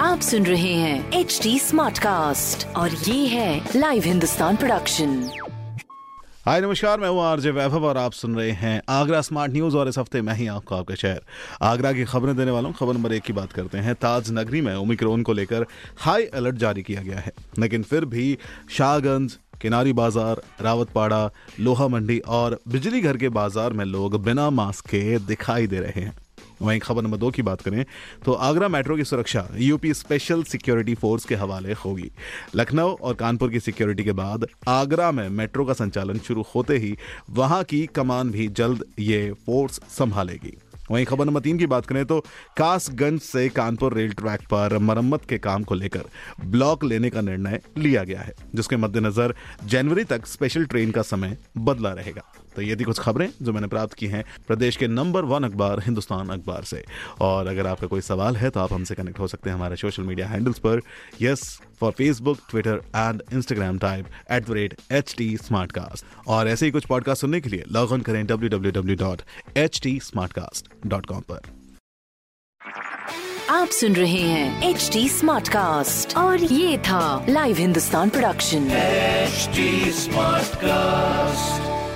आप सुन रहे हैं एच डी स्मार्ट कास्ट और ये है लाइव हिंदुस्तान प्रोडक्शन हाय, नमस्कार, मैं हूँ आरजे वैभव और आप सुन रहे हैं आगरा स्मार्ट न्यूज़ और इस हफ़्ते मैं ही आपको आपके शहर, आगरा की खबरें देने वालों खबर नंबर एक की बात करते हैं, ताज नगरी में ओमिक्रोन को लेकर हाई अलर्ट जारी किया गया है। लेकिन फिर भी शाहगंज किनारी बाज़ार, रावतपाड़ा, लोहा मंडी और बिजली घर के बाज़ार में लोग बिना मास्क के दिखाई दे रहे हैं। वहीं खबर नंबर दो की बात करें तो आगरा मेट्रो की सुरक्षा, यूपी स्पेशल सिक्योरिटी फोर्स के हवाले होगी। लखनऊ और कानपुर की सिक्योरिटी के बाद आगरा में मेट्रो का संचालन शुरू होते ही वहाँ की कमान भी जल्द ये फोर्स संभालेगी। वहीं खबर नंबर तीन की बात करें तो कासगंज से कानपुर रेल ट्रैक पर मरम्मत के काम को लेकर ब्लॉक लेने का निर्णय लिया गया है, जिसके मद्देनजर जनवरी तक स्पेशल ट्रेन का समय बदला रहेगा। तो ये थी कुछ खबरें जो मैंने प्राप्त की हैं प्रदेश के नंबर वन अखबार हिंदुस्तान अखबार से। और अगर आपका कोई सवाल है तो आप हमसे कनेक्ट हो सकते हैं हमारे सोशल मीडिया हैंडल्स पर। Yes for Facebook Twitter and Instagram type at the rate H T smart cast और ऐसे ही कुछ पॉडकास्ट सुनने के लिए लॉग ऑन करें W W W dot H T smart cast dot com पर। आप सुन रहे हैं एच टी स्मार्ट कास्ट और ये था live Hindustan production HD Smartcast.